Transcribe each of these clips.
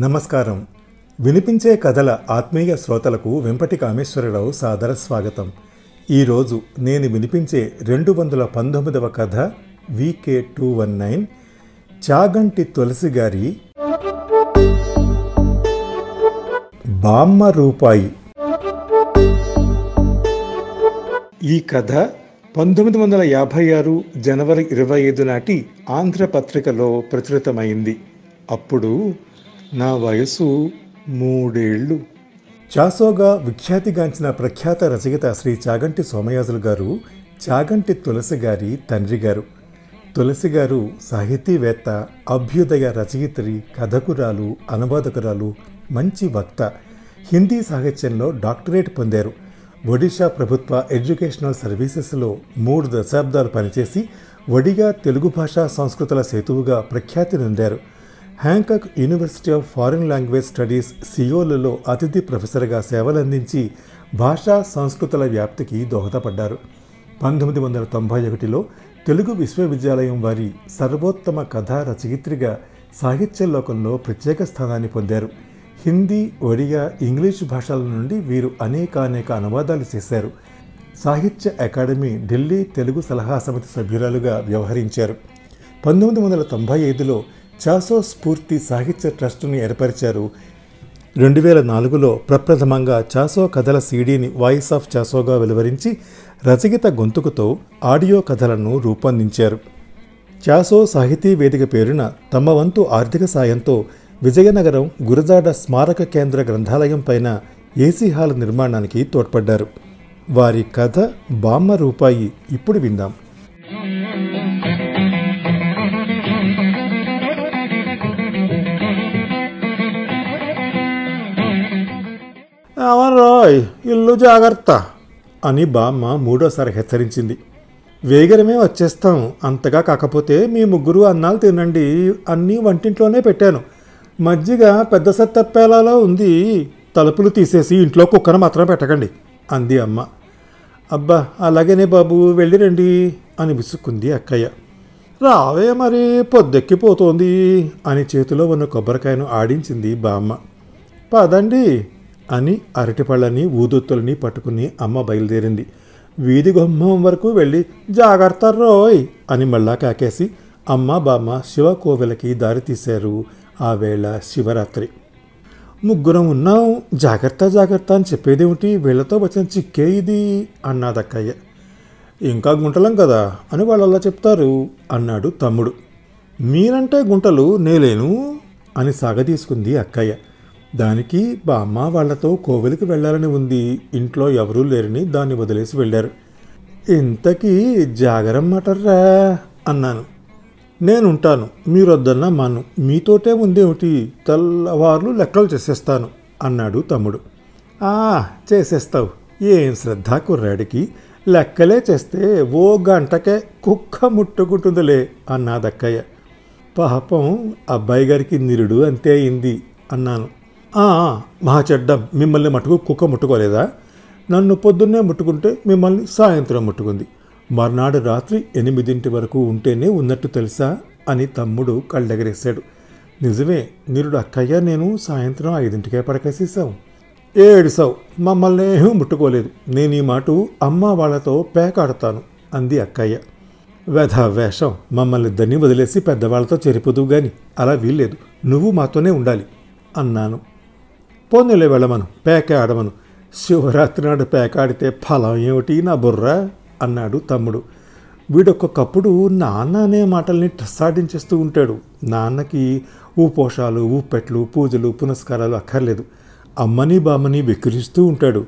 నమస్కారం. వినిపించే కథల ఆత్మీయ శ్రోతలకు వెంపటి కామేశ్వరరావు సాదర స్వాగతం. ఈరోజు నేను వినిపించే రెండు వందల పంతొమ్మిదవ కథ VK two one nine Chaganti Tulasi గారి బామ్మ రూపాయి ఈ కథ పంతొమ్మిది వందల యాభై ఆరు జనవరి ఇరవై ఐదు నాటి ఆంధ్రపత్రికలో ప్రచురితమైంది. అప్పుడు నా వయసు మూడేళ్ళు చాసోగా విఖ్యాతిగాంచిన ప్రఖ్యాత రచయిత శ్రీ చాగంటి సోమయాజులు గారు చాగంటి తులసి గారి తండ్రి గారు. తులసి గారు సాహితీవేత్త అభ్యుదయ రచయిత్రి కథకురాలు అనువాదకురాలు మంచి వక్త. హిందీ సాహిత్యంలో డాక్టరేట్ పొందారు. ఒడిషా ప్రభుత్వ ఎడ్యుకేషనల్ సర్వీసెస్లో మూడు దశాబ్దాలు పనిచేసి ఒడిగా తెలుగు భాషా సంస్కృతుల సేతువుగా ప్రఖ్యాతి నొందారు. Hankuk university of foreign language studies సియోలలో అతిథి ప్రొఫెసర్గా సేవలందించి భాషా సంస్కృతుల వ్యాప్తికి దోహదపడ్డారు. పంతొమ్మిది వందల తొంభై ఒకటిలో తెలుగు విశ్వవిద్యాలయం వారి సర్వోత్తమ కథా రచయిత్రిగా సాహిత్య లోకంలో ప్రత్యేక స్థానాన్ని పొందారు. హిందీ ఒడియా ఇంగ్లీషు భాషల నుండి వీరు అనేకానేక అనువాదాలు చేశారు. సాహిత్య అకాడమీ ఢిల్లీ తెలుగు సలహా సమితి సభ్యురాలుగా వ్యవహరించారు. పంతొమ్మిది వందల తొంభై ఐదులో చాసో స్ఫూర్తి సాహిత్య ట్రస్టును ఏర్పరిచారు. రెండు వేల నాలుగులో ప్రప్రథమంగా చాసో కథల సీడీని వాయిస్ ఆఫ్ చాసోగా వెలువరించి రచయిత గొంతుకుతో ఆడియో కథలను రూపొందించారు. చాసో సాహితీ వేదిక పేరున తమ వంతు ఆర్థిక సాయంతో విజయనగరం గురజాడ స్మారక కేంద్ర గ్రంథాలయం పైన ఏసీ హాల్ నిర్మాణానికి తోడ్పడ్డారు. వారి కథ బామ్మ రూపాయి ఇప్పుడు విందాం. రాయ్ ఇల్లు జాగ్రత్త అని బామ్మ మూడోసారి హెచ్చరించింది. వేగరమే వచ్చేస్తాం అంతగా కాకపోతే మీ ముగ్గురు అన్నాలు తినండి అన్నీ వంటింట్లోనే పెట్టాను. మజ్జిగ పెద్ద సత్తప్పేలాలో ఉంది తలుపులు తీసేసి ఇంట్లో కుక్కను మాత్రం పెట్టకండి అంది అమ్మ. అబ్బా అలాగేనే బాబు వెళ్ళిరండి అని విసుక్కుంది అక్కయ్య. రావే మరి పొద్దెక్కిపోతోంది అని చేతిలో ఉన్న కొబ్బరికాయను ఆడించింది బామ్మ. పదండి అని అరటిపళ్ళని ఊదొత్తులని పట్టుకుని అమ్మ బయలుదేరింది. వీధి గుమ్మం వరకు వెళ్ళి జాగ్రత్త రోయ్ అని మళ్ళా కాకేసి అమ్మ బామ్మ శివ కోవెలకి దారి తీశారు ఆ వేళ శివరాత్రి. ముగ్గురం ఉన్నాం. జాగ్రత్త జాగ్రత్త అని చెప్పేదేమిటి? వీళ్ళతో వచ్చిన చిక్కే ఇది అన్నాదక్కయ్య. ఇంకా గుంటలం కదా అని వాళ్ళు అలా చెప్తారు అన్నాడు తమ్ముడు. మీరంటే గుంటలు నేలేను అని సాగదీసుకుంది అక్కయ్య. దానికి బామ్మ వాళ్ళతో కోవెలికి వెళ్ళాలని ఉంది. ఇంట్లో ఎవరూ లేరని దాన్ని వదిలేసి వెళ్ళారు. ఇంతకీ జాగరమ్మటర్రా అన్నాను. నేనుంటాను మీరొద్దన్నా మాను మీతోటే ఉందేమిటి? తెల్లవార్లు లెక్కలు చేసేస్తాను అన్నాడు తమ్ముడు. ఆ చేసేస్తావు. ఏం శ్రద్ధ కుర్రాడికి? లెక్కలే చేస్తే ఓ గంటకే కుక్క ముట్టుకుంటుందిలే అన్నాదక్కయ్య. పాపం అబ్బాయి గారికి నిరుడు అంతే అయింది అన్నాను. మహాచెడ్డం చెడ్డం మిమ్మల్ని మటుకు కుక్క ముట్టుకోలేదా? నన్ను పొద్దున్నే ముట్టుకుంటే మిమ్మల్ని సాయంత్రం ముట్టుకుంది. మర్నాడు రాత్రి ఎనిమిదింటి వరకు ఉంటేనే ఉన్నట్టు తెలుసా? అని తమ్ముడు కళ్ళెగరేశాడు. నిజమే నిరుడు అక్కయ్య నేను సాయంత్రం ఐదింటికే పడకేసేసావు ఏడిసావు మమ్మల్ని ఏమీ ముట్టుకోలేదు. నేను ఈ మాట అమ్మ వాళ్ళతో పేకాడతాను అంది అక్కయ్య. వ్యధ వేషం మమ్మల్ని ఇద్దరిని వదిలేసి పెద్దవాళ్ళతో చెరిపోదు గాని అలా వీల్లేదు. నువ్వు మాతోనే ఉండాలి అన్నాను. పోనీలే వెళ్ళమను పేక ఆడమను. శివరాత్రి నాడు పేక ఆడితే ఫలం ఏమిటి నా బుర్ర? అన్నాడు తమ్ముడు. వీడొక్కొక్కప్పుడు నాన్న అనే మాటల్ని సాటించేస్తూ ఉంటాడు. నాన్నకి ఊపోషాలు ఊపెట్లు పూజలు పునస్కారాలు అక్కర్లేదు. అమ్మని బామ్మని వెక్కిరిస్తూ ఉంటాడు.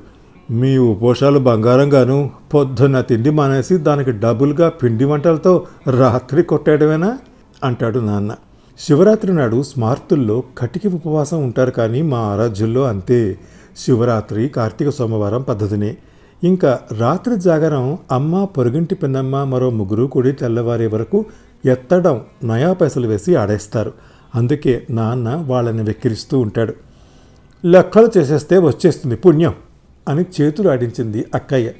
మీ ఉపోషాలు బంగారంగాను పొద్దున్న తిండి మానేసి దానికి డబుల్గా పిండి వంటలతో రాత్రి కొట్టేయడమేనా? అంటాడు నాన్న. శివరాత్రి నాడు స్మార్తుల్లో కటికి ఉపవాసం ఉంటారు కానీ మా ఆరాధ్యుల్లో అంతే. శివరాత్రి కార్తీక సోమవారం పద్ధతినే. ఇంకా రాత్రి జాగరం అమ్మ పొరుగింటి పిన్నమ్మ మరో ముగ్గురు కూడి తెల్లవారే వరకు ఎత్తడం నయా పైసలు వేసి ఆడేస్తారు. అందుకే నాన్న వాళ్ళని వెక్కిరిస్తూ ఉంటాడు. లెక్కలు చేసేస్తే వచ్చేస్తుంది పుణ్యం అని చేతులు ఆడించింది అక్కయ్య.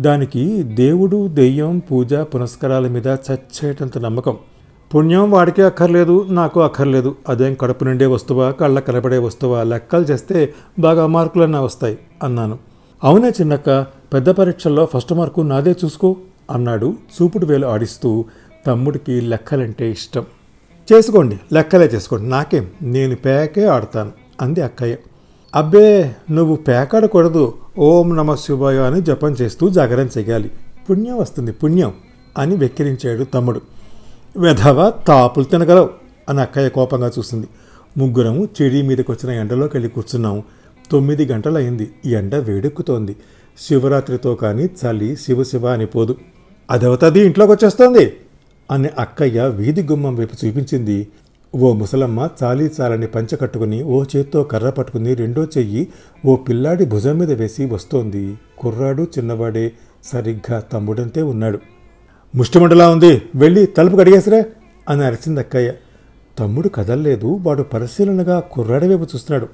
దానికి దేవుడు దెయ్యం పూజ పునస్కారాల మీద చచ్చేటంత నమ్మకం. పుణ్యం వాడికే అక్కర్లేదు నాకు అక్కర్లేదు. అదేం కడుపు నిండే వస్తువా కళ్ళ కనపడే వస్తువా లెక్కలు చేస్తే బాగా మార్కులన్నా వస్తాయి అన్నాను. అవునే చిన్నక్క పెద్ద పరీక్షల్లో ఫస్ట్ మార్కు నాదే చూసుకో అన్నాడు చూపుడు వేలు ఆడిస్తూ తమ్ముడికి లెక్కలంటే ఇష్టం. చేసుకోండి లెక్కలే చేసుకోండి నాకేం నేను పేకే ఆడతాను అంది అక్కయ్య. అబ్బే నువ్వు పేకాడకూడదు ఓం నమ శివాయ అని జపం చేస్తూ జాగరణ చెయ్యాలి. పుణ్యం వస్తుంది పుణ్యం అని వెక్కిరించాడు తమ్ముడు. వెధవ తాపులు తినగలవు అని అక్కయ్య కోపంగా చూసింది. ముగ్గురము చెడి మీదకి వచ్చిన ఎండలోకి వెళ్ళి కూర్చున్నాము. తొమ్మిది గంటలయింది. ఎండ వేడెక్కుతోంది. శివరాత్రితో కానీ చలి శివశివ అని పోదు. అదవతది ఇంట్లోకి వచ్చేస్తోంది అని అక్కయ్య వీధి గుమ్మం వైపు చూపించింది. ఓ ముసలమ్మ చాలీ చాలని పంచ కట్టుకుని ఓ చేత్తో కర్ర పట్టుకుని రెండో చెయ్యి ఓ పిల్లాడి భుజం మీద వేసి వస్తోంది. కుర్రాడు చిన్నవాడే. సరిగ్గా తమ్ముడంతే ఉన్నాడు. ముష్టిమండలా ఉంది. వెళ్ళి తలుపు కడిగేసిరా అని అరిచింది అక్కయ్య. తమ్ముడు కదల్లేదు. వాడు పరిశీలనగా కుర్రాడి వైపు చూస్తున్నాడు.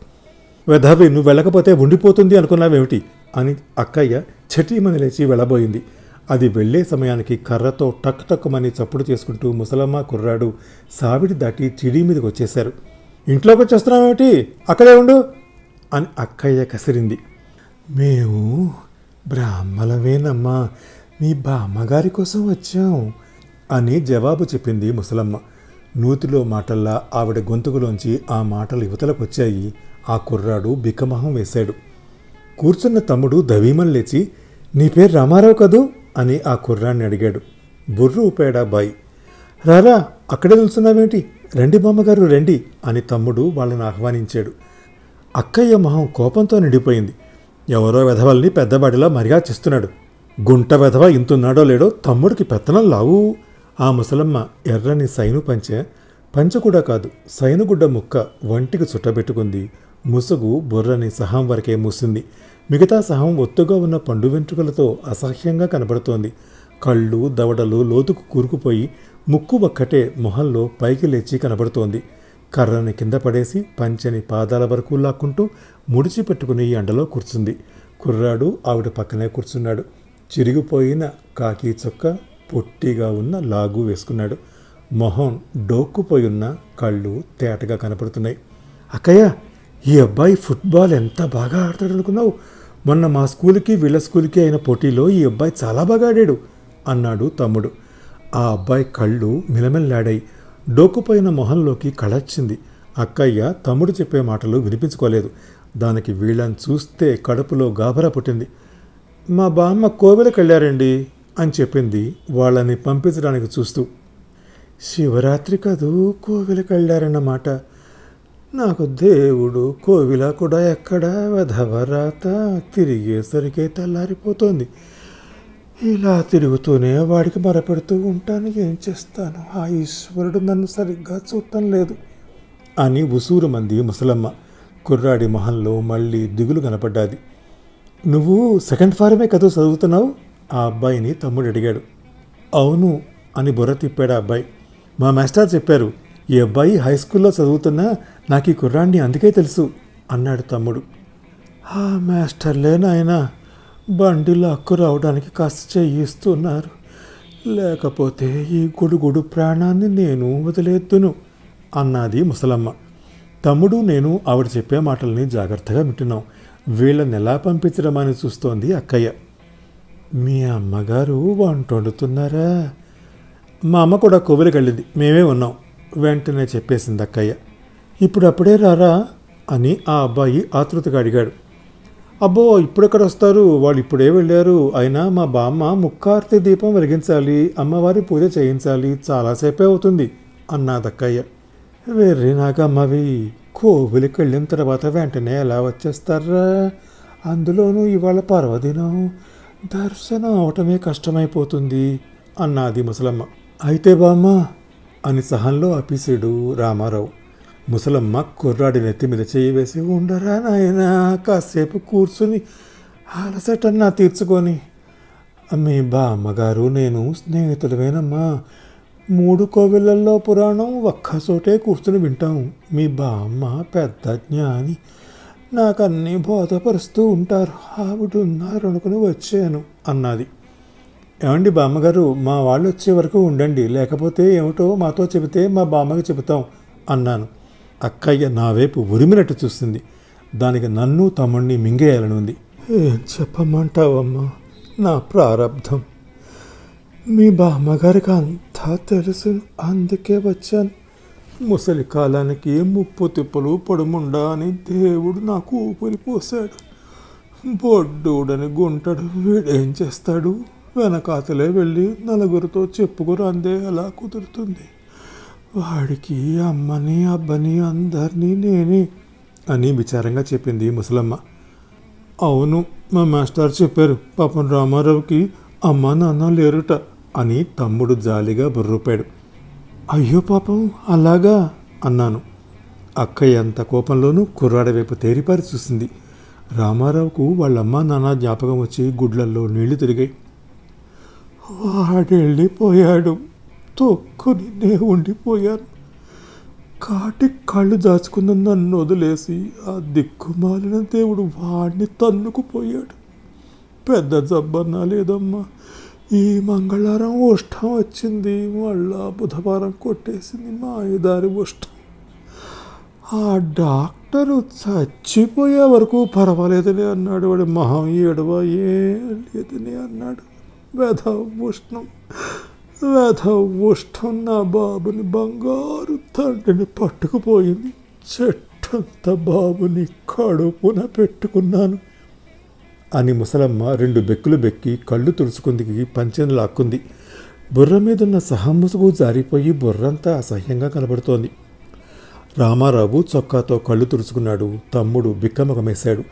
వెధవి నువ్వు వెళ్ళకపోతే ఉండిపోతుంది అనుకున్నావేమిటి? అని అక్కయ్య చటీమని లేచి వెళ్ళబోయింది. అది వెళ్ళే సమయానికి కర్రతో టక్ టక్కుమని చప్పుడు చేసుకుంటూ ముసలమ్మ కుర్రాడు సావిడి దాటి చిడీ మీదకి వచ్చేశారు. ఇంట్లోకి వచ్చేస్తున్నామేమిటి అక్కడే ఉండు అని అక్కయ్య కసిరింది. మేము బ్రాహ్మలమేనమ్మా మీ బామ్మగారి కోసం వచ్చాం అని జవాబు చెప్పింది ముసలమ్మ. నూతిలో మాటల్లా ఆవిడ గొంతుకులోంచి ఆ మాటలు యువతలకు వచ్చాయి ఆ కుర్రాడు బిక్కమహం వేశాడు. కూర్చున్న తమ్ముడు దవీమం లేచి నీ పేరు రామారావు కదూ? అని ఆ కుర్రాన్ని అడిగాడు. బుర్రు ఊపాడా బాయ్. రారా అక్కడే నిల్చున్నావేంటి? రండి బామ్మగారు రండి అని తమ్ముడు వాళ్ళని ఆహ్వానించాడు. అక్కయ్య మొహం కోపంతో నిండిపోయింది. ఎవరో వెధవల్ని పెద్దబడిలా మరిగా చేస్తున్నాడు. గుంట వెధవ ఇంతున్నాడో లేడో తమ్ముడికి పెత్తనం లావు. ఆ ముసలమ్మ ఎర్రని సైను పంచె పంచె కూడా కాదు సైనుగుడ్డ ముక్క వంటికి చుట్టబెట్టుకుంది. ముసుగు బుర్రని సహం వరకే మూసింది. మిగతా సహం ఒత్తుగా ఉన్న పండు వెంట్రుకలతో అసహ్యంగా కనబడుతోంది. కళ్ళు దవడలు లోతుకు కూరుకుపోయి ముక్కు ఒక్కటే మొహంలో పైకి లేచి కనబడుతోంది. కర్రని కింద పడేసి పంచని పాదాల వరకు లాక్కుంటూ ముడిచి పెట్టుకుని ఎండలో కూర్చుంది. కుర్రాడు ఆవిడ పక్కనే కూర్చున్నాడు. చిరిగిపోయిన కాకి చొక్క పొట్టిగా ఉన్న లాగు వేసుకున్నాడు. మొహం డోక్కుపోయి ఉన్న కళ్ళు తేటగా కనపడుతున్నాయి. అక్కయ్య ఈ అబ్బాయి ఫుట్బాల్ ఎంత బాగా ఆడతాడు అనుకున్నావు? మొన్న మా స్కూల్కి వీళ్ళ స్కూల్కి అయిన పోటీలో ఈ అబ్బాయి చాలా బాగా ఆడాడు అన్నాడు తమ్ముడు. ఆ అబ్బాయి కళ్ళు మిలమిల్లాడాయి. డోకుపోయిన మొహంలోకి కళొచ్చింది. అక్కయ్య తమ్ముడు చెప్పే మాటలు వినిపించుకోలేదు. దానికి వీళ్ళని చూస్తే కడుపులో గాబరా పుట్టింది. మా బామ్మ కోవెలకు వెళ్ళారండి అని చెప్పింది వాళ్ళని పంపించడానికి చూస్తూ. శివరాత్రి కదూ కోవెలకు వెళ్ళారన్నమాట. నాకు దేవుడు కోవిల కూడా ఎక్కడ వెధవరాత తిరిగేసరికే తెల్లారిపోతుంది. ఇలా తిరుగుతూనే వాడికి మరపెడుతూ ఉంటాను ఏం చేస్తాను? ఆ ఈశ్వరుడు నన్ను సరిగ్గా చూడటం లేదు అని ఉసూరు మంది ముసలమ్మ కుర్రాడి మొహంలో మళ్ళీ దిగులు కనపడ్డాది. నువ్వు సెకండ్ ఫారమే కథ చదువుతున్నావు? ఆ అబ్బాయిని తమ్ముడు అడిగాడు. అవును అని బుర్ర తిప్పాడు ఆ అబ్బాయి. మా మాస్టర్ చెప్పారు ఈ అబ్బాయి హై స్కూల్లో చదువుతున్నా నాకు ఈ కుర్రాన్ని అందుకే తెలుసు అన్నాడు తమ్ముడు. ఆ మాస్టర్లే నాయన బండిలో అక్కు రావడానికి కాస్త చేయిస్తున్నారు. లేకపోతే ఈ గుడుగుడు ప్రాణాన్ని నేను వదిలేద్దును అన్నది ముసలమ్మ. తమ్ముడు నేను ఆవిడ చెప్పే మాటల్ని జాగ్రత్తగా వింటున్నాం. వీళ్ళని ఎలా పంపించడమని చూస్తోంది అక్కయ్య. మీ అమ్మగారు వంట వండుతున్నారా మా అమ్మ కూడా కొవ్వలికి వెళ్ళింది. మేమే ఉన్నాం. వెంటనే చెప్పేసింది అక్కయ్య. ఇప్పుడు అప్పుడే రారా అని ఆ అబ్బాయి ఆతృతగా అడిగాడు. అబ్బో ఇప్పుడెక్కడ వస్తారు వాళ్ళు ఇప్పుడే వెళ్ళారు. అయినా మా బామ్మ ముక్కార్తి దీపం వెలిగించాలి. అమ్మవారి పూజ చేయించాలి. చాలాసేపే అవుతుంది అన్నదక్కయ్య. వెర్రి నాగమ్మవి. కోవిలికి వెళ్ళిన తర్వాత వెంటనే ఎలా వచ్చేస్తారా? అందులోనూ ఇవాళ పర్వదినం. దర్శనం అవటమే కష్టమైపోతుంది అన్నది ముసలమ్మ. అయితే బామ్మ అని సహంలో అపిసిడు రామారావు. ముసలమ్మ కుర్రాడి నెత్తి మీద చేయి వేసి ఉండరా నాయనా కాసేపు కూర్చుని అలసటన్నా తీర్చుకొని. మీ బామ్మగారు నేను స్నేహితులమేనమ్మా. మూడు కోవిళ్ళల్లో పురాణం ఒక్కచోటే కూర్చుని వింటాం మీ బామ్మ పెద్ద జ్ఞాని. నాకు అన్నీ బోధపరుస్తూ ఉంటారు. ఆవిడ ఉన్నారనుకుని వచ్చాను అన్నది. ఏమండి బామ్మగారు మా వాళ్ళు వచ్చే వరకు ఉండండి. లేకపోతే ఏమిటో మాతో చెబితే మా బామ్మకి చెబుతాం అన్నాను. అక్కయ్య నా వైపు ఉరిమినట్టు చూస్తుంది దానికి నన్ను తమ్ముణ్ణి మింగేయాలని ఉంది ఏం చెప్పమంటావమ్మా? నా ప్రారంధం మీ బామ్మగారికి అంతా తెలుసు. అందుకే వచ్చాను. ముసలి కాలానికి ముప్పు తిప్పలు పడుముండా అని దేవుడు నాకు ఊపిరి పోశాడు. బొడ్డూడని గుంటడు. వీడేం చేస్తాడు? వెనకాతలే వెళ్ళి నలుగురితో చెప్పుకురందే ఎలా కుదురుతుంది. వాడికి అమ్మని అబ్బని అందరినీ నేనే అని విచారంగా చెప్పింది ముసలమ్మ. అవును మా మాస్టర్ చెప్పారు. పాపం రామారావుకి అమ్మ నాన్న లేరుట. అని తమ్ముడు జాలిగా బుర్రుపాడు. అయ్యో పాపం అలాగా? అన్నాను. అక్కయ్య అంత కోపంలోనూ కుర్రాడ వైపు తేరిపారి చూసింది. రామారావుకు వాళ్ళమ్మ నాన్న జ్ఞాపకం వచ్చి గుడ్లల్లో నీళ్ళు తిరిగాయి. వాడెళ్ళిపోయాడు. తొక్కుని నే ఉండిపోయాను. కాటి కళ్ళు దాచుకున్న నన్ను వదిలేసి ఆ దిక్కుమాలిన దేవుడు వాడిని తన్నుకుపోయాడు. పెద్ద జబ్బన్నా లేదమ్మా. ఈ మంగళవారం ఉష్టం వచ్చింది మళ్ళా బుధవారం కొట్టేసింది మాయదారి ఉష్టం ఆ డాక్టరు చచ్చిపోయే వరకు పర్వాలేదని అన్నాడు వాడి. మహం ఏడవ ఏ లేదని అన్నాడు. వ్యధ ఉష్ణం వ్యధ ఉష్ణం నా బాబుని బంగారు తండ్రిని పట్టుకుపోయింది. చెట్టంత బాబుని కడుపున పెట్టుకున్నాను. అని ముసలమ్మ రెండు బెక్కులు బెక్కి కళ్ళు తుడుచుకుందికి పంచెను లాక్కుంది బుర్ర మీదున్న సహముసుగు జారిపోయి బుర్రంతా అసహ్యంగా కనబడుతోంది. రామారావు చొక్కాతో కళ్ళు తుడుచుకున్నాడు. తమ్ముడు బిక్కమకమేశాడు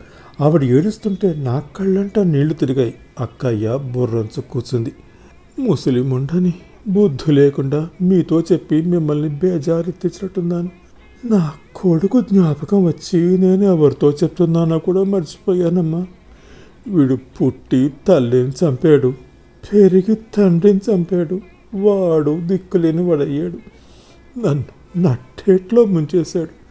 ఆవిడ ఏడుస్తుంటే నా కళ్ళంట నీళ్ళు తిరిగాయి. అక్కయ్య బుర్రంచు కూర్చుంది. ముసలి ముండని బుద్ధి లేకుండా మీతో చెప్పి మిమ్మల్ని బేజారెత్తించినట్టున్నాను నా కొడుకు జ్ఞాపకం వచ్చి నేను ఎవరితో చెప్తున్నానో కూడా మర్చిపోయానమ్మా. వీడు పుట్టి తల్లిని చంపాడు పెరిగి తండ్రిని చంపాడు వాడు దిక్కులేని వాడయ్యాడు. నన్ను నట్టేట్లో ముంచేశాడు.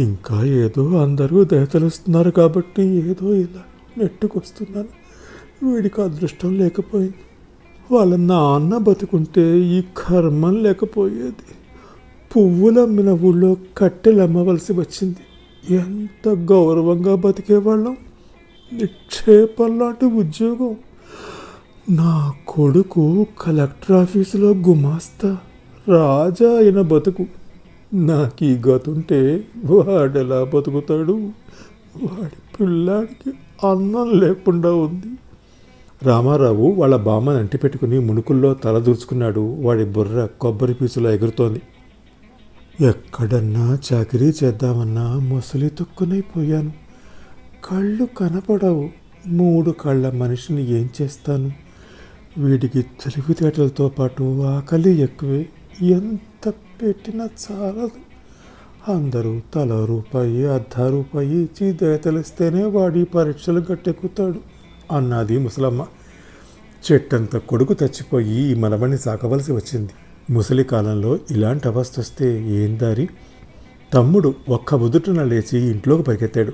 ఇంకా ఏదో అందరూ దయతలుస్తున్నారు కాబట్టి ఏదో ఇలా నెట్టుకొస్తున్నాను. వీడికి అదృష్టం లేకపోయింది. వాళ్ళ నాన్న బతుకుంటే ఈ కర్మం లేకపోయేది. పువ్వులు అమ్మిన ఊళ్ళో కట్టెలు అమ్మవలసి వచ్చింది. ఎంత గౌరవంగా బతికేవాళ్ళం. నిక్షేపంలాంటి ఉద్యోగం. నా కొడుకు కలెక్టర్ ఆఫీసులో గుమాస్తా రాజా అయిన బతుకు. నాకు ఈ గతుంటే వాడెలా బతుకుతాడు? వాడి పిల్లాడికి అన్నం లేకుండా ఉంది. రామారావు వాళ్ళ బామ్మని అంటి పెట్టుకుని మునుకుల్లో తల దూర్చుకున్నాడు. వాడి బుర్ర కొబ్బరి పీచులో ఎగురుతోంది. ఎక్కడన్నా చాకరీ చేద్దామన్నా ముసలి తొక్కునైపోయాను. కళ్ళు కనపడవు. మూడు కళ్ళ మనిషిని ఏం చేస్తాను? వీడికి తెలివితేటలతో పాటు ఆకలి ఎక్కువే. ఎంత పెట్టినా చాలదు. అందరూ తల రూపాయి అర్ధ రూపాయి ఇచ్చి దయతలిస్తేనే వాడి పరీక్షలు గట్టెక్కుతాడు అన్నది ముసలమ్మ. చెట్టంత కొడుకు చచ్చిపోయి ఈ మనవణ్ణి సాకవలసి వచ్చింది. ముసలి కాలంలో ఇలాంటి అవస్థ వస్తే ఏం దారి? తమ్ముడు ఒక్క బుదుటన లేచి ఇంట్లోకి పరిగెత్తాడు.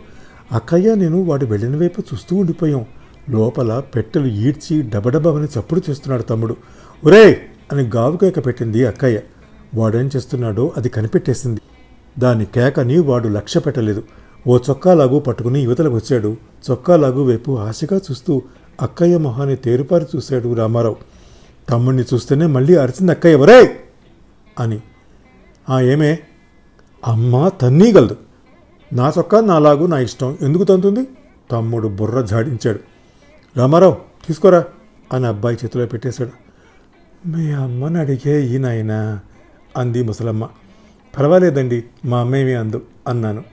అక్కయ్య నేను వాడు వెళ్ళిన వైపు చూస్తూ ఉండిపోయాం. లోపల పెట్టెలు ఈడ్చి డబడబమని చప్పుడు చేస్తున్నాడు తమ్ముడు. ఒరే అని గావు కేక పెట్టింది అక్కయ్య. వాడేం చేస్తున్నాడో అది కనిపెట్టేసింది. దాని కేకని వాడు లక్ష్య పెట్టలేదు. ఓ చొక్కాలాగు పట్టుకుని యువతలకు వచ్చాడు. చొక్కాలాగు వైపు ఆశగా చూస్తూ అక్కయ్య మొహాన్ని తేరుపారి చూశాడు రామారావు. తమ్ముడిని చూస్తేనే మళ్ళీ అరిచింది అక్కయ్య ఒరే అని. ఆ ఏమే? అమ్మ తన్నీగలదు. నా చొక్కా నాలాగు నా ఇష్టం. ఎందుకు తంతుంది? తమ్ముడు బుర్ర జాడించాడు. రామారావు తీసుకోరా అని అబ్బాయి చేతిలో పెట్టేశాడు. మీ అమ్మని అడిగే ఈ నాయనా అంది ముసలమ్మ. పర్వాలేదండి మా అమ్మేమి అందు అన్నాను.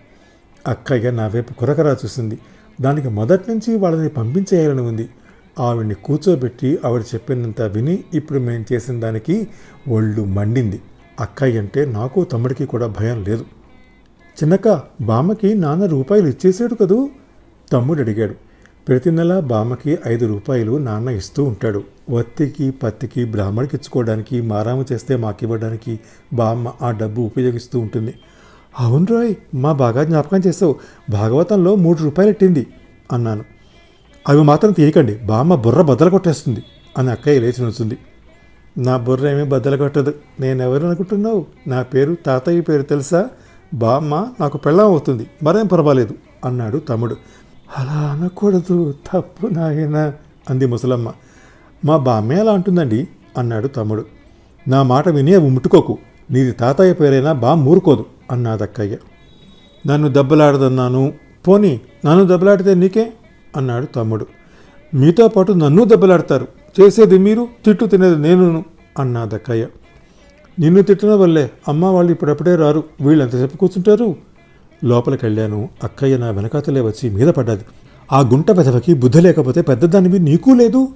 అక్కయ్య నా వైపు కురకరా చూసింది. దానికి మొదటి నుంచి వాళ్ళని పంపించేయాలని ఉంది. ఆవిడ్ని కూర్చోబెట్టి ఆవిడ చెప్పినంత విని ఇప్పుడు మేము చేసిన దానికి ఒళ్ళు మండింది. అక్కయ్య అంటే నాకు తమ్ముడికి కూడా భయం లేదు. చిన్నక్క బామ్మకి నాన్న రూపాయలు ఇచ్చేసాడు కదూ? తమ్ముడు అడిగాడు. ప్రతి నెల బామ్మకి ఐదు రూపాయలు నాన్న ఇస్తూ ఉంటాడు. వత్తికి పత్తికి బ్రాహ్మడికి ఇచ్చుకోవడానికి మారాము చేస్తే మాకివ్వడానికి బామ్మ ఆ డబ్బు ఉపయోగిస్తూ ఉంటుంది. అవును రోయ్ మా బాగా జ్ఞాపకం చేసావు భాగవతంలో మూడు రూపాయలు ఎట్టింది అన్నాను. అవి మాత్రం తీయకండి బామ్మ బుర్ర బద్దలు కొట్టేస్తుంది అని అక్కయ్య లేచి నుంచుంది. నా బుర్ర ఏమీ బద్దలు కొట్టదు. నేనెవరు అనుకుంటున్నావు నా పేరు తాతయ్య పేరు తెలుసా? బామ్మ నాకు పెళ్ళం అవుతుంది. మరేం పర్వాలేదు అన్నాడు తమ్ముడు. అలా అనకూడదు తప్పు నాయన అంది ముసలమ్మ. మా బామ్మే అలా అంటుందండి అన్నాడు తమ్ముడు. నా మాట విని అవి ముట్టుకోకు. నీది తాతయ్య పేరైనా బామ్మ ఊరుకోదు అన్నాదక్కయ్య నన్ను దెబ్బలాడదన్నాను. పోనీ నన్ను దెబ్బలాడితే నీకే అన్నాడు తమ్ముడు. మీతో పాటు నన్ను దెబ్బలాడతారు. చేసేది మీరు తిట్టు తినేది నేనును అన్నాదక్కయ్య నిన్ను తిట్టిన వల్లే అమ్మ వాళ్ళు ఇప్పుడప్పుడే రారు. వీళ్ళు ఎంతసేపు కూర్చుంటారు. లోపలికి వెళ్ళాను అక్కయ్య నా వెనకాతలే వచ్చి మీద పడ్డది. ఆ గుంట పెదవకి బుద్ధి లేకపోతే పెద్దదానివి నీకు లేదు.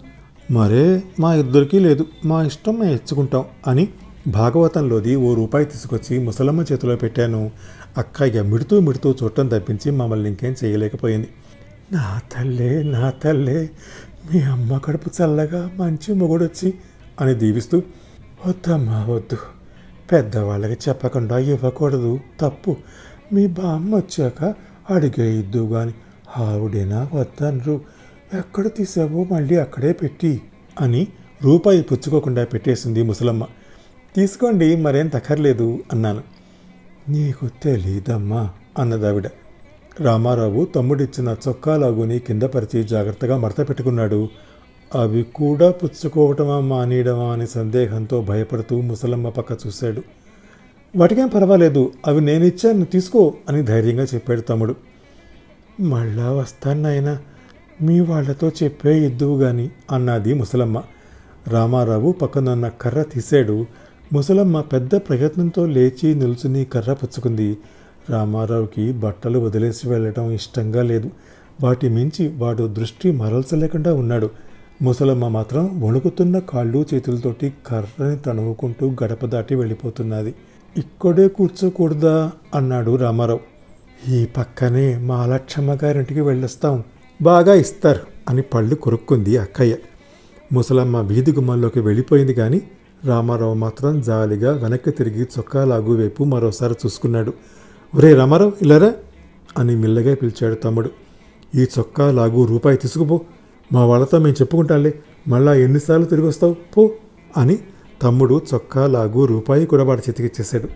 మరే మా ఇద్దరికీ లేదు. మా ఇష్టం మేము ఇచ్చుకుంటాం అని భాగవతంలోది ఓ రూపాయి తీసుకొచ్చి ముసలమ్మ చేతిలో పెట్టాను. అక్కయ్య మిడుతూ మిడుతూ చూడటం తప్పించి మమ్మల్ని ఇంకేం చేయలేకపోయింది. నా తల్లే నా తల్లే మీ అమ్మ కడుపు చల్లగా మంచి మొగుడొచ్చి అని దీవిస్తూ వద్దమ్మా వద్దు. పెద్దవాళ్ళకి చెప్పకుండా ఇవ్వకూడదు. తప్పు. మీ బామ్మ వచ్చాక అడిగేయద్దు కానీ ఆవిడేనా వద్దనరు. ఎక్కడ తీసావో మళ్ళీ అక్కడే పెట్టి అని రూపాయి పుచ్చుకోకుండా పెట్టేసింది ముసలమ్మ. తీసుకోండి మరేం తక్కర్లేదు అన్నాను. నీకు తెలీదమ్మా అన్నదావిడ. రామారావు తమ్ముడిచ్చిన చొక్కా లాగుని కింద పరిచి జాగ్రత్తగా మడత పెట్టుకున్నాడు. అవి కూడా పుచ్చుకోవటమా మానేయడమా అని సందేహంతో భయపడుతూ ముసలమ్మ పక్క చూశాడు. వాటికేం పర్వాలేదు అవి నేనిచ్చాను తీసుకో అని ధైర్యంగా చెప్పాడు తమ్ముడు. మళ్ళా వస్తాను నాయన మీ వాళ్ళతో చెప్పే ఇద్దువు గాని అన్నది ముసలమ్మ. రామారావు పక్కనున్న కర్ర తీశాడు. ముసలమ్మ పెద్ద ప్రయత్నంతో లేచి నిల్చుని కర్ర పుచ్చుకుంది. రామారావుకి బట్టలు వదిలేసి వెళ్ళటం ఇష్టంగా లేదు. వాటి మించి వాడు దృష్టి మరల్చలేకుండా ఉన్నాడు. ముసలమ్మ మాత్రం వణుకుతున్న కాళ్ళు చేతులతోటి కర్రని తణువుకుంటూ గడప దాటి వెళ్ళిపోతున్నది. ఇక్కడే కూర్చోకూడదా? అన్నాడు రామారావు. ఈ పక్కనే మా లక్షమ్మ గారింటికి వెళ్ళొస్తాం. బాగా ఇస్తారు అని పళ్ళు కొరుక్కుంది అక్కయ్య. ముసలమ్మ వీధి గుమ్మంలోకి వెళ్ళిపోయింది కానీ రామారావు మాత్రం జాలిగా వెనక్కి తిరిగి చొక్కా లాగు వైపు మరోసారి చూసుకున్నాడు. ఒరే రామారావు ఇలారా? అని మిల్లగా పిలిచాడు తమ్ముడు. ఈ చొక్కా లాగు రూపాయి తీసుకుపో. మా వాళ్ళతో మేము చెప్పుకుంటాంలే. మళ్ళా ఎన్నిసార్లు తిరిగి వస్తావు పో అని తమ్ముడు చొక్కా లాగు రూపాయి కూడా వాడి చేతికిచ్చేశాడు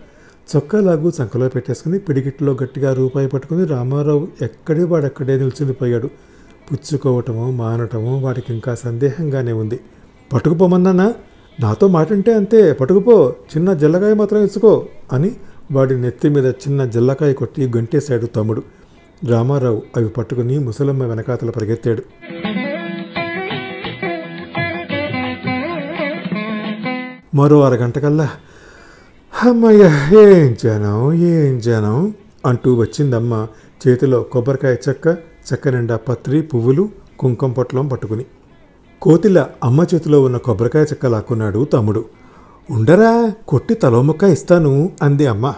చొక్కా లాగు చంకలో పెట్టేసుకుని పిడికిట్లో గట్టిగా రూపాయి పట్టుకుని రామారావు ఎక్కడే వాడక్కడే నిల్చుండిపోయాడు పుచ్చుకోవటమో మానటమో వాడికి ఇంకా సందేహంగానే ఉంది. పట్టుకుపోమన్నానా? నాతో మాటంటే అంతే. పట్టుకుపో. చిన్న జల్లకాయ మాత్రం ఇచ్చుకో అని వాడి నెత్తి మీద చిన్న జల్లకాయ కొట్టి గంటేశాడు తమ్ముడు. రామారావు అవి పట్టుకుని ముసలమ్మ వెనకాతల పరిగెత్తాడు. మరో అరగంట కల్లా అమ్మయ్య ఏం జనం ఏం జనం? అంటూ వచ్చిందమ్మ చేతిలో కొబ్బరికాయ చెక్క చెక్క నిండా పత్రి పువ్వులు కుంకుమ పొట్లం పట్టుకుని. కోతిల అమ్మ చేతిలో ఉన్న కొబ్బరికాయ చెక్క లాక్కున్నాడు తమ్ముడు. ఉండరా కొట్టి తలోముక్క ఇస్తాను అంది అమ్మ.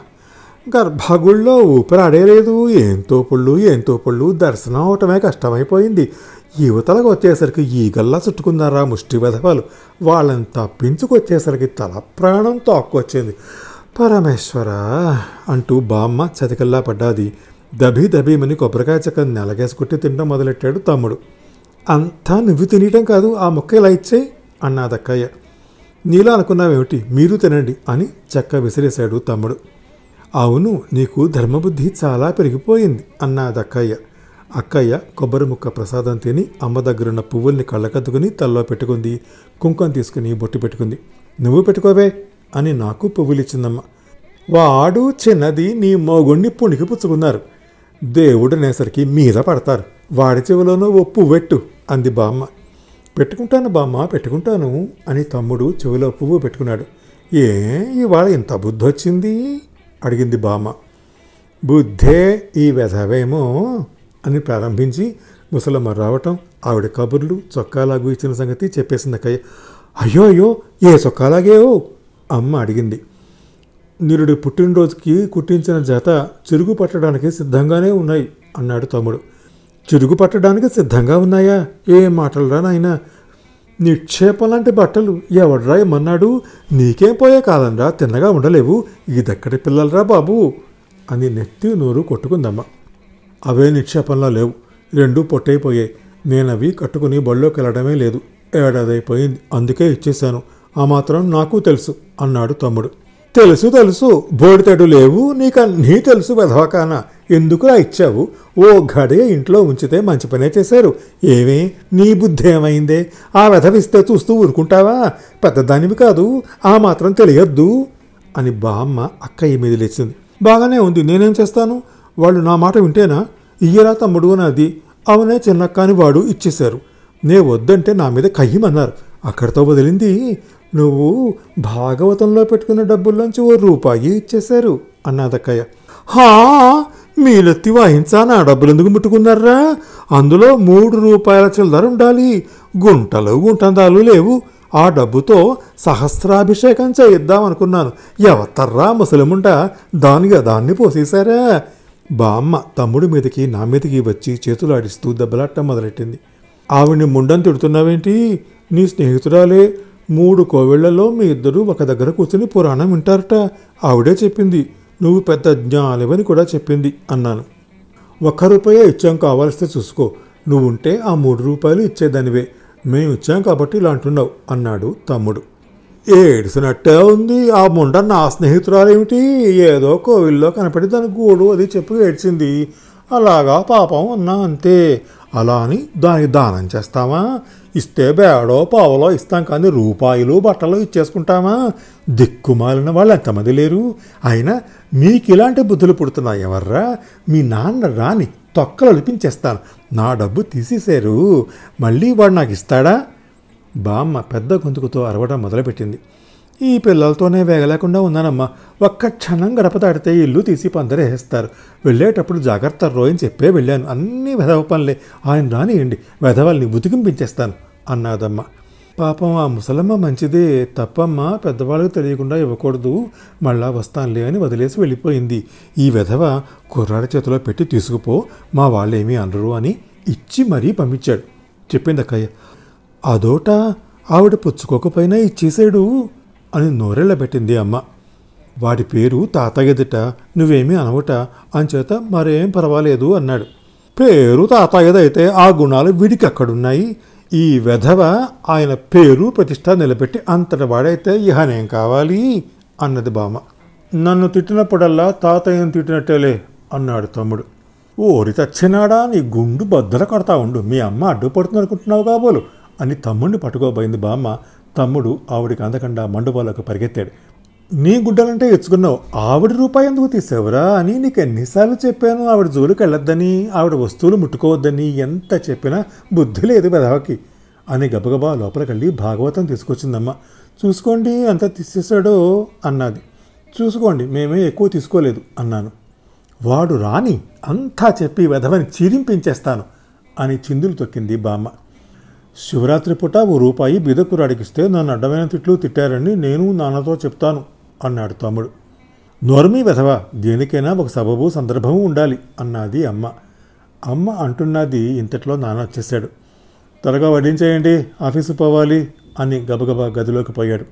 గర్భగుళ్ళో ఊపిరాడేలేదు ఏం తోపుళ్ళు ఏం తోపుళ్ళు దర్శనం అవటమే కష్టమైపోయింది. యువతలకు వచ్చేసరికి ఈగల్లా చుట్టుకున్నారా ముష్టి వెధవాలు? వాళ్ళని తప్పించుకొచ్చేసరికి తల ప్రాణం తోక్కొచ్చింది. పరమేశ్వర! అంటూ బామ్మ చతికల్లా పడ్డాది. దబీ దబీమని కొబ్బరికాయ చెక్క నెలగేసుకొట్టి తినడం మొదలెట్టాడు తమ్ముడు. అంతా నువ్వు తినటం కాదు ఆ మొక్క ఇలా ఇచ్చేయి అన్నాదక్కయ్య. నీలా అనుకున్నావేమిటి? మీరు తినండి అని చెక్క విసిరేశాడు తమ్ముడు. అవును నీకు ధర్మబుద్ధి చాలా పెరిగిపోయింది అన్నాదక్కయ్య. అక్కయ్య కొబ్బరి ముక్క ప్రసాదం తిని అమ్మ దగ్గరున్న పువ్వుల్ని కళ్ళకద్దుకుని తల్లో పెట్టుకుంది. కుంకుమ తీసుకుని బొట్టు పెట్టుకుంది. నువ్వు పెట్టుకోవే అని నాకు పువ్వులిచ్చిందమ్మ. వాడు చిన్నది నీ మోగుణ్ణి పుణికి పుచ్చుకున్నారు. దేవుడు అనేసరికి మీద పడతారు. వాడి చెవిలోనూ ఓ పువ్వెట్టు అంది బామ్మ. పెట్టుకుంటాను బామ్మ పెట్టుకుంటాను అని తమ్ముడు చెవిలో పువ్వు పెట్టుకున్నాడు. ఏ ఇవాళ ఇంత బుద్ధి వచ్చింది అడిగింది బామ్మ. బుద్ధే ఈ వెధవేమో అని ప్రారంభించి ముసలమ్మ రావటం ఆవిడ కబుర్లు చొక్కాలాగు ఇచ్చిన సంగతి చెప్పేసింది అక్కయ్య అయ్యో అయ్యో ఏ చొక్కాలాగేవో అమ్మ అడిగింది. నిరుడి పుట్టినరోజుకి కుట్టించిన జత చిరుగు పట్టడానికి సిద్ధంగానే ఉన్నాయి అన్నాడు తమ్ముడు. చిరుగు పట్టడానికి సిద్ధంగా ఉన్నాయా? ఏ మాటలురా నాయనా? నిక్షేపం లాంటి బట్టలు ఎవడ్రా ఏమన్నాడు? నీకేం పోయే కాలంరా? తిన్నగా ఉండలేవు. ఇదెక్కడి పిల్లలరా బాబు? అని నెత్తి నోరు కొట్టుకుందమ్మ. అవే నిక్షేపంలో లేవు. రెండూ పొట్టయిపోయాయి నేనవి కట్టుకుని బళ్ళోకి వెళ్ళడమే లేదు. ఏడాదైపోయింది. అందుకే ఇచ్చేశాను. ఆ మాత్రం నాకు తెలుసు అన్నాడు తమ్ముడు. తెలుసు తెలుసు. బోడితడు లేవు. నీకన్నీ తెలుసు వెధవకాన. ఎందుకులా ఇచ్చావు? ఓ గడియ ఇంట్లో ఉంచితే మంచి పనే చేశారు. ఏమే? నీ బుద్ధి ఏమైందే? ఆ వెధవిస్తే చూస్తూ ఊరుకుంటావా? పెద్దదానివి కాదు. ఆ మాత్రం తెలియద్దు అని బామ్మ అక్కయ్య మీద లేచింది. బాగానే ఉంది. నేనేం చేస్తాను? వాళ్ళు నా మాట వింటేనా? ఇయ్యరా తమ్ముడు నాది అవునే చిన్నక్క అని వాడు ఇచ్చేశారు. నే వద్దంటే నా మీద కయ్యమన్నారు. అక్కడితో వదిలింది. నువ్వు భాగవతంలో పెట్టుకున్న డబ్బుల్లోంచి ఓ రూపాయి ఇచ్చేశారు అన్నదక్కయ్య. హా! మీలెత్తి వాయించా? నా డబ్బులు ఎందుకు ముట్టుకున్నారా? అందులో మూడు రూపాయల చిల్లర ఉండాలి. గుంటలు గుంటందాలు లేవు. ఆ డబ్బుతో సహస్రాభిషేకం చేయిద్దాం అనుకున్నాను ఎవతర్రా ముసలిముంట దానిగా దాన్ని పోసేశారా? బామ్మ తమ్ముడి మీదకి నా మీదకి వచ్చి చేతులాడిస్తూ దెబ్బలాట్ట దెబ్బలాట్టం మొదలెట్టింది. ఆవిడ్ని ముండని తిడుతున్నావేంటి? నీ స్నేహితురాలే మూడు కోవిళ్ళలో మీ ఇద్దరు ఒక దగ్గర కూర్చుని పురాణం వింటారట. ఆవిడే చెప్పింది నువ్వు పెద్ద జ్ఞానివని కూడా చెప్పింది అన్నాను. ఒక్క రూపాయే ఇచ్చాం కావాల్స్తే చూసుకో. నువ్వుంటే ఆ మూడు రూపాయలు ఇచ్చేదానివే. మేము ఇచ్చాం కాబట్టి ఇలా అంటున్నావు అన్నాడు తమ్ముడు. ఏడిసినట్టే ఉంది. ఆ ముండ నా స్నేహితురాలేమిటి? ఏదో కోవిల్లో కనపడి దాని గూడు అది చెప్పు ఏడ్చింది. అలాగా పాపం ఉన్నా అంతే. అలా అని దానికి దానం చేస్తామా? ఇస్తే బేడో పావలో ఇస్తాం కానీ రూపాయలు బట్టలు ఇచ్చేసుకుంటామా? దిక్కుమాలిన వాళ్ళు ఎంతమంది లేరు? అయినా మీకు ఇలాంటి బుద్ధులు పుడుతున్నాయి ఎవర్రా? మీ నాన్న రాని తొక్కలు అలిపించేస్తాను. నా డబ్బు తీసేశారు. మళ్ళీ వాడు నాకు ఇస్తాడా? బామ్మ పెద్ద గొంతుకుతో అరవడం మొదలుపెట్టింది. ఈ పిల్లలతోనే వేగలేకుండా ఉన్నానమ్మా. ఒక్క క్షణం గడప దాటితే ఇల్లు తీసి పందరేస్తారు వెళ్ళేటప్పుడు జాగ్రత్త రోయని చెప్పే వెళ్ళాను. అన్నీ వెధవ పనులే. ఆయన రానియండి. వెధవల్ని ఉతికింపించేస్తాను అన్నాదమ్మ. పాపం ఆ ముసలమ్మ మంచిదే తప్పమ్మ. పెద్దవాళ్ళకి తెలియకుండా ఇవ్వకూడదు. మళ్ళా వస్తానులే అని వదిలేసి వెళ్ళిపోయింది. ఈ వెధవ కుర్రాడి చేతిలో పెట్టి తీసుకుపో. మా వాళ్ళేమీ అనరు అని ఇచ్చి మరీ పంపించాడు. చెప్పింది అక్కయ్య అదోట ఆవిడ పుచ్చుకోకపోయినా ఇచ్చేసాడు అని నోరెళ్ళబెట్టింది అమ్మ. వాడి పేరు తాతయ్యదిట నువ్వేమీ అనవట అంచేత మరేం పర్వాలేదు అన్నాడు. పేరు తాతయ్యదైతే ఆ గుణాలు వీడికి అక్కడున్నాయి ఈ వెధవ ఆయన పేరు ప్రతిష్ట నిలబెట్టి అంతటి వాడైతే ఇహనేం కావాలి అన్నది బామ్మ. నన్ను తిట్టినప్పుడల్లా తాతయ్యను తిట్టినట్టేలే అన్నాడు తమ్ముడు. ఓరి తచ్చినాడా నీ గుండు బద్దల కడతా ఉండు మీ అమ్మ అడ్డుపడుతుంది అనుకుంటున్నావు కాబోలు అని తమ్ముడిని పట్టుకోబోయింది బామ్మ. తమ్ముడు ఆవిడికి అందకుండా మండుబాలకు పరిగెత్తాడు. నీ గుడ్డలంటే ఎచ్చుకున్నావు ఆవిడ రూపాయి ఎందుకు తీసావురా అని నీకు ఎన్నిసార్లు చెప్పాను. ఆవిడ జోలికి వెళ్ళొద్దని ఆవిడ వస్తువులు ముట్టుకోవద్దని ఎంత చెప్పినా బుద్ధి లేదు పెదవకి అని గబగబా లోపలికెళ్ళి భాగవతం తీసుకొచ్చిందమ్మ. చూసుకోండి ఎంత తీసేశాడో అన్నది. చూసుకోండి మేమే ఎక్కువ తీసుకోలేదు అన్నాను. వాడు రాని అంతా చెప్పి వెధవని చీరింపించేస్తాను అని చిందులు తొక్కింది బామ్మ. శివరాత్రి పూట ఓ రూపాయి బీదకురాడికిస్తే నన్ను అడ్డమైన తిట్లు తిట్టారని నేను నాన్నతో చెప్తాను అన్నాడు తమ్ముడు. నోర్మీ వెధవా దేనికైనా ఒక సబబు సందర్భము ఉండాలి అన్నది అమ్మ. అమ్మ అంటున్నది ఇంతట్లో నాన్న వచ్చేసాడు త్వరగా వడ్డించేయండి ఆఫీసు పోవాలి అని గబగబా గదిలోకి పోయాడు.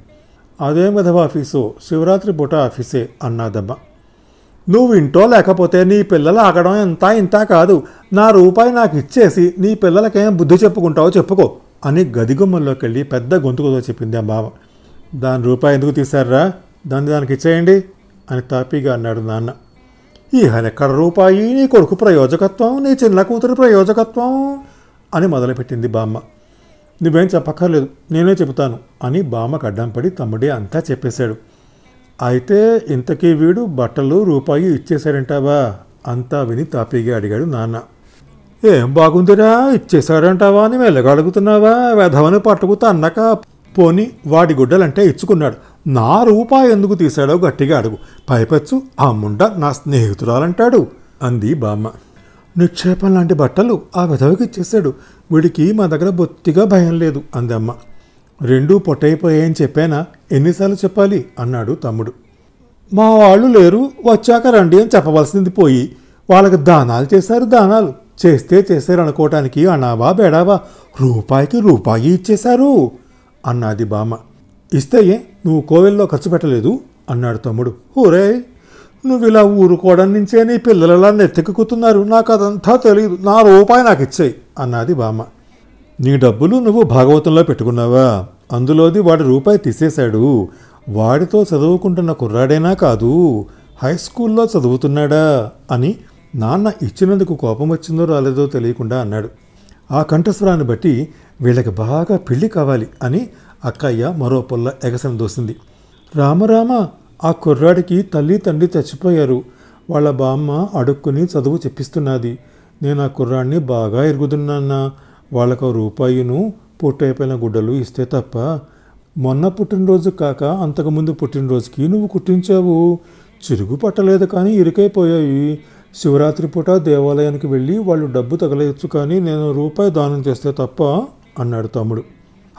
అదేం వెధవ ఆఫీసు? శివరాత్రి పూట ఆఫీసే అన్నాదమ్మ. నువ్వు ఇంటో లేకపోతే నీ పిల్లలు ఆగడం ఎంత ఇంత కాదు. నా రూపాయి నాకు ఇచ్చేసి నీ పిల్లలకేం బుద్ధి చెప్పుకుంటావో చెప్పుకో అని గదిగుమ్మల్లోకి వెళ్ళి పెద్ద గొంతుకుతో చెప్పింది ఆ బావ. దాని రూపాయి ఎందుకు తీశారా? దాన్ని దానికి ఇచ్చేయండి అని తాపీగా అన్నాడు నాన్న. ఈ హలెక్కడ రూపాయి? నీ కొడుకు ప్రయోజకత్వం? నీ చిన్న కూతురు ప్రయోజకత్వం? అని మొదలుపెట్టింది బామ్మ. నువ్వేం చెప్పక్కర్లేదు నేనే చెబుతాను అని బామ్మకు అడ్డం పడి తమ్ముడే అంతా చెప్పేశాడు. అయితే ఇంతకీ వీడు బట్టలు రూపాయి ఇచ్చేశారంటావా? అంతా విని తాపీగా అడిగాడు నాన్న. ఏం బాగుందిరా ఇచ్చేశారంటావా అని మెల్లగా అడుగుతున్నావా? వెధవని పట్టుకుతా అన్నాక పోని వాడి గుడ్డలంటే ఇచ్చుకున్నాడు. నా రూపాయి ఎందుకు తీశాడో గట్టిగా అడుగు. పైపచ్చు ఆ ముండ నా స్నేహితురాలంటాడు అంది బామ్మ. నిక్షేపం లాంటి బట్టలు ఆ విధవకి ఇచ్చేశాడు. వీడికి మా దగ్గర బొత్తిగా భయం లేదు అందమ్మ రెండూ పొట్టయిపోయాయని చెప్పానా? ఎన్నిసార్లు చెప్పాలి? అన్నాడు తమ్ముడు. మా వాళ్ళు లేరు వచ్చాక రండి అని చెప్పవలసింది పోయి. వాళ్ళకి దానాలు చేశారు దానాలు. చేస్తే చేశారు అనుకోవటానికి అనావా బేడావా? రూపాయికి రూపాయి ఇచ్చేశారు అన్నది బామ్మ. ఇస్తే ఏ నువ్వు కోవెల్లో ఖర్చు పెట్టలేదు అన్నాడు తమ్ముడు. ఊరే నువ్వు ఇలా ఊరుకోవడం నుంచే నీ పిల్లలలా నెత్తెక్కుతున్నారు నాకు అదంతా తెలియదు నా రూపాయి నాకు ఇచ్చేయి అన్నది బామ్మ. నీ డబ్బులు నువ్వు భాగవతంలో పెట్టుకున్నావా? అందులోది వాడి రూపాయి తీసేశాడు. వాడితో చదువుకుంటున్న కుర్రాడేనా కాదు హై స్కూల్లో చదువుతున్నాడా అని నాన్న ఇచ్చినందుకు కోపం వచ్చిందో రాలేదో తెలియకుండా అన్నాడు. ఆ కంఠస్వరాన్ని బట్టి వీళ్ళకి బాగా పెళ్ళి కావాలి అని అక్కయ్య మరో పొల్ల ఎగసన దోసింది. రామరామ ఆ కుర్రాడికి తల్లి తండ్రి చచ్చిపోయారు. వాళ్ళ బామ్మ అడుక్కుని చదువు చెప్పిస్తున్నది. నేను ఆ కుర్రాడిని బాగా ఎరుగుతున్నానా వాళ్ళకు రూపాయిను పొట్టైపోయిన గుడ్డలు ఇస్తే తప్ప మొన్న పుట్టినరోజు కాక అంతకుముందు పుట్టినరోజుకి నువ్వు కుట్టించావు. చిరుగు పట్టలేదు కానీ ఇరుకైపోయాయి. శివరాత్రి పూట దేవాలయానికి వెళ్ళి వాళ్ళు డబ్బు తగలేయచ్చు కానీ నేను రూపాయి దానం చేస్తే తప్ప అన్నాడు తమ్ముడు.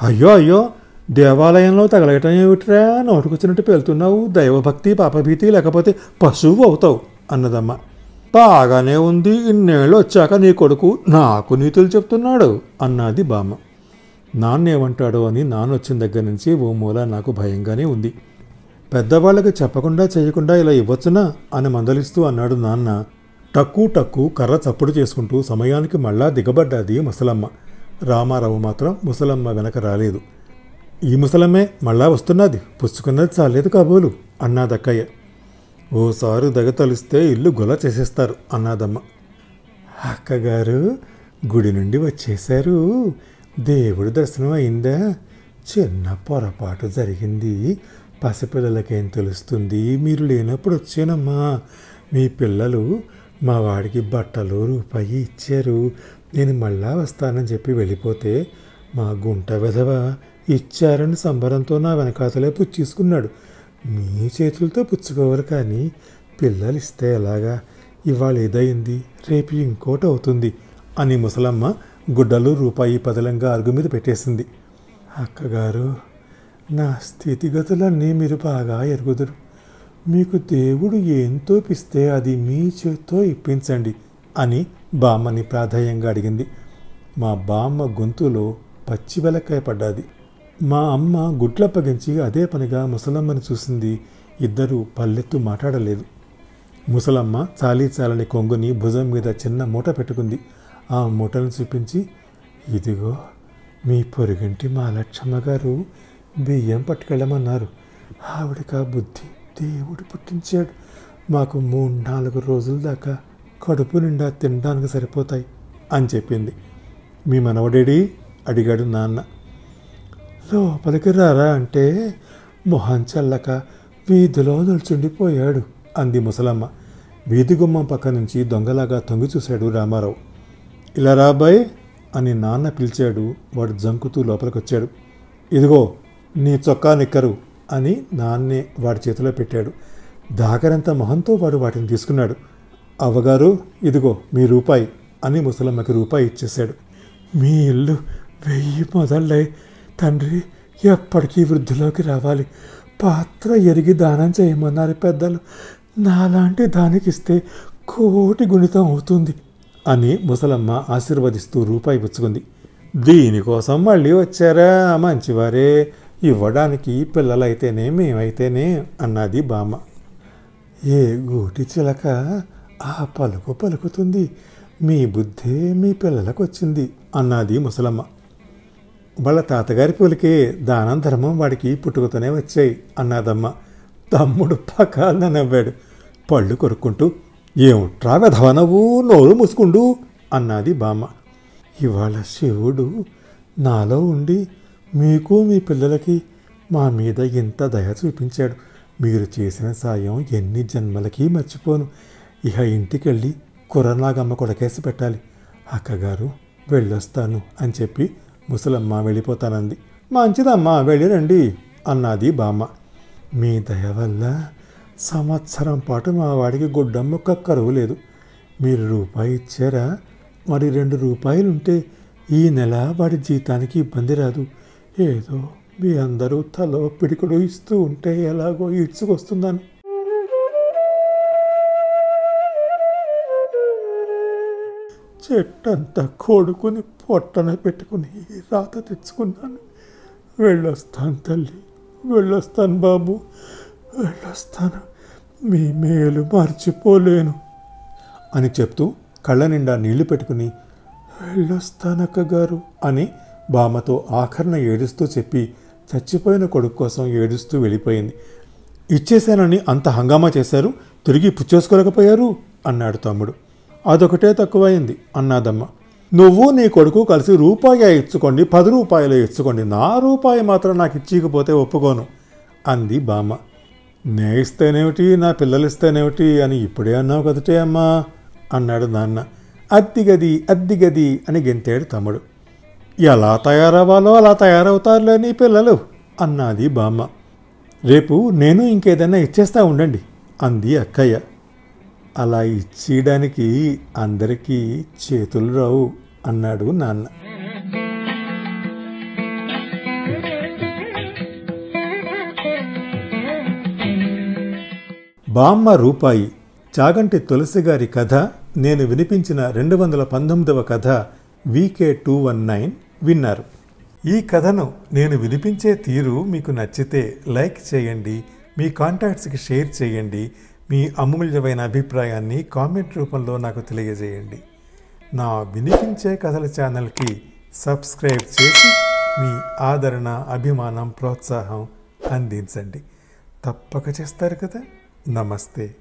అయ్యో అయ్యో దేవాలయంలో తగలగటం ఏమిట్రా? నోటుకొచ్చినట్టు పెళ్తున్నావు దైవభక్తి పాపభీతి లేకపోతే పశువు అవుతావు అన్నదమ్మ. బాగానే ఉంది ఇన్నేళ్ళు వచ్చాక నీ కొడుకు నాకు నీతులు చెప్తున్నాడు అన్నది బామ్మ. నాన్నేమంటాడో అని నాన్న వచ్చిన దగ్గర నుంచి ఓ మూల నాకు భయంగానే ఉంది. పెద్దవాళ్ళకి చెప్పకుండా చేయకుండా ఇలా ఇవ్వచ్చునా అని మందలిస్తూ అన్నాడు నాన్న. టక్కు టక్కు కర్ర చప్పుడు చేసుకుంటూ సమయానికి మళ్ళా దిగబడ్డాది ముసలమ్మ. రామారావు మాత్రం ముసలమ్మ వెనక రాలేదు. ఈ ముసలమ్మే మళ్ళా వస్తున్నది పుచ్చుకున్నది చాలేదు కాబోలు అన్నాదక్కయ్య. ఓసారి దగతలిస్తే ఇల్లు గుల చేసేస్తారు అన్నాదమ్మ. అక్కగారు గుడి నుండి వచ్చేశారు. దేవుడి దర్శనం అయిందా? చిన్న పొరపాటు జరిగింది. పసిపిల్లలకేం తెలుస్తుంది? మీరు లేనప్పుడు వచ్చానమ్మా. మీ పిల్లలు మా వాడికి బట్టలు రూపాయి ఇచ్చారు. నేను మళ్ళా వస్తానని చెప్పి వెళ్ళిపోతే మా గుంట విధవ ఇచ్చారని సంబరంతో నా వెనకాతలే పుచ్చేసుకున్నాడు. మీ చేతులతో పుచ్చుకోవాలి కానీ పిల్లలు ఇస్తే ఎలాగా? ఇవాళ ఏదైంది రేపు ఇంకోటి అవుతుంది అని ముసలమ్మ గుడ్డలు రూపాయి పదలంగా అరుగు మీద పెట్టేసింది. అక్కగారు నా స్థితిగతులన్నీ మీరు బాగా ఎరుగుదురు. మీకు దేవుడు ఏం తోపిస్తే అది మీ చేత్తో ఇప్పించండి అని బామ్మని ప్రాధాన్యంగా అడిగింది. మా బామ్మ గొంతులో పచ్చి వెలక్కాయ పడ్డాది. మా అమ్మ గుడ్లప్పగించి అదే పనిగా ముసలమ్మని చూసింది. ఇద్దరూ పల్లెత్తు మాట్లాడలేదు. ముసలమ్మ చాలీ చాలని కొంగుని భుజం మీద చిన్న మూట పెట్టుకుంది. ఆ మూటను చూపించి ఇదిగో మీ పొరుగింటి మా లక్షమ్మ గారు బియ్యం పట్టుకెళ్ళమన్నారు. ఆవిడక బుద్ధి దేవుడు పుట్టించాడు. మాకు మూడు నాలుగు రోజుల దాకా కడుపు నిండా తినడానికి సరిపోతాయి అని చెప్పింది. మీ మనవడేడి? అడిగాడు నాన్న. లోపలికి రారా అంటే మొహం చల్లక వీధిలో నిల్చుండిపోయాడు అంది ముసలమ్మ. వీధి గుమ్మం పక్క నుంచి దొంగలాగా తొంగి చూశాడు రామారావు. ఇలా రాబాయ్ అని నాన్న పిలిచాడు వాడు జంకుతూ లోపలికి వచ్చాడు ఇదిగో నీ చొక్కా నిక్కరు అని నాన్నే వాడి చేతిలో పెట్టాడు. దాకరంత మొహంతో వాడు వాటిని తీసుకున్నాడు. అవ్వగారు ఇదిగో మీ రూపాయి అని ముసలమ్మకి రూపాయి ఇచ్చేశాడు. మీ ఇల్లు వెయ్యి మొదళ్ళై తండ్రి ఎప్పటికీ వృద్ధిలోకి రావాలి. పాత్ర ఎరిగి దానం చేయమన్నారు పెద్దలు. నాలాంటి దానికి ఇస్తే కోటి గుణితం అవుతుంది అని ముసలమ్మ ఆశీర్వదిస్తూ రూపాయి పుచ్చుకుంది. దీనికోసం మళ్ళీ వచ్చారా? మంచివారే ఇవ్వడానికి పిల్లలైతేనే మేమైతేనే అన్నది బామ్మ. ఏ గూటి చిలక ఆ పలుకు పలుకుతుంది. మీ బుద్ధే మీ పిల్లలకు వచ్చింది అన్నది ముసలమ్మ. వాళ్ళ తాతగారి పోలికే దానం ధర్మం వాడికి పుట్టుకతోనే వచ్చాయి అన్నదమ్మ. తమ్ముడు పకాలన నవ్వాడు. పళ్ళు కొరుక్కుంటూ ఏమిట్రా వెధవ నవ్వు? నోరు మూసుకుండు అన్నది బామ్మ. ఇవాళ శివుడు నాలో ఉండి మీకు మీ పిల్లలకి మా మీద ఇంత దయ చూపించాడు. మీరు చేసిన సాయం ఎన్ని జన్మలకి మర్చిపోను. ఇహ ఇంటికెళ్ళి కుర్రనాగమ్మ కొడకేసి పెట్టాలి. అక్కగారు వెళ్ళొస్తాను అని చెప్పి ముసలమ్మ వెళ్ళిపోతానంది. మంచిదమ్మా వెళ్ళిరండి అన్నది బామ్మ. మీ దయ వల్ల సంవత్సరం పాటు మా వాడికి గుడ్డమ్మొక్క కరువు లేదు. మీరు రూపాయి ఇచ్చారా? మరి రెండు రూపాయలు ఉంటే ఈ నెల వాడి జీతానికి ఇబ్బంది రాదు. ఏదో మీ అందరూ తలో పిడికడు ఇస్తూ ఉంటే ఎలాగో ఇడ్చుకొస్తుందని చెట్టంతా కొడుకుని పొట్టన పెట్టుకుని రాత తెచ్చుకున్నాను. వెళ్ళొస్తాను తల్లి వెళ్ళొస్తాను బాబు వెళ్ళొస్తాను. మీ మేలు మర్చిపోలేను అని చెప్తూ కళ్ళ నిండా నీళ్ళు పెట్టుకుని వెళ్ళొస్తానక్క గారు అని బామ్మతో ఆఖరణ ఏడుస్తూ చెప్పి చచ్చిపోయిన కొడుకు కోసం ఏడుస్తూ వెళ్ళిపోయింది. ఇచ్చేశానని అంత హంగామా చేశారు? తిరిగి పుచ్చేసుకోలేకపోయారు? అన్నాడు తమ్ముడు. అదొకటే తక్కువైంది అన్నాదమ్మ. నువ్వు నీ కొడుకు కలిసి రూపాయి ఇచ్చుకోండి పది రూపాయలు ఇచ్చుకోండి నా రూపాయి మాత్రం నాకు ఇచ్చికపోతే ఒప్పుకోను అంది బామ్మ. నే ఇస్తేనేమిటి నా పిల్లలు ఇస్తేనేమిటి అని ఇప్పుడే అన్నావు కదటే అమ్మా అన్నాడు నాన్న. అద్దిగది అద్దిగది అని గెంతాడు తమ్ముడు. ఎలా తయారవ్వాలో అలా తయారవుతారులే నీ పిల్లలు అన్నది బామ్మ. రేపు నేను ఇంకేదైనా ఇచ్చేస్తా ఉండండి అంది అక్కయ్య. అలా ఇచ్చేయడానికి అందరికీ చేతులు రావు అన్నాడు నాన్న. బామ్మ రూపాయి చాగంటి తులసి గారి కథ నేను వినిపించిన రెండు వందల పంతొమ్మిదవ కథ వీకే టూ వన్ నైన్ విన్నారు. ఈ కథను నేను వినిపించే తీరు మీకు నచ్చితే లైక్ చేయండి మీ కాంటాక్ట్స్కి షేర్ చేయండి మీ అమూల్యమైన అభిప్రాయాన్ని కామెంట్ రూపంలో నాకు తెలియజేయండి. నా వినిపించే కథల ఛానల్కి సబ్స్క్రైబ్ చేసి మీ ఆదరణ అభిమానం ప్రోత్సాహం అందించండి. తప్పక చేస్తారు కదా. నమస్తే.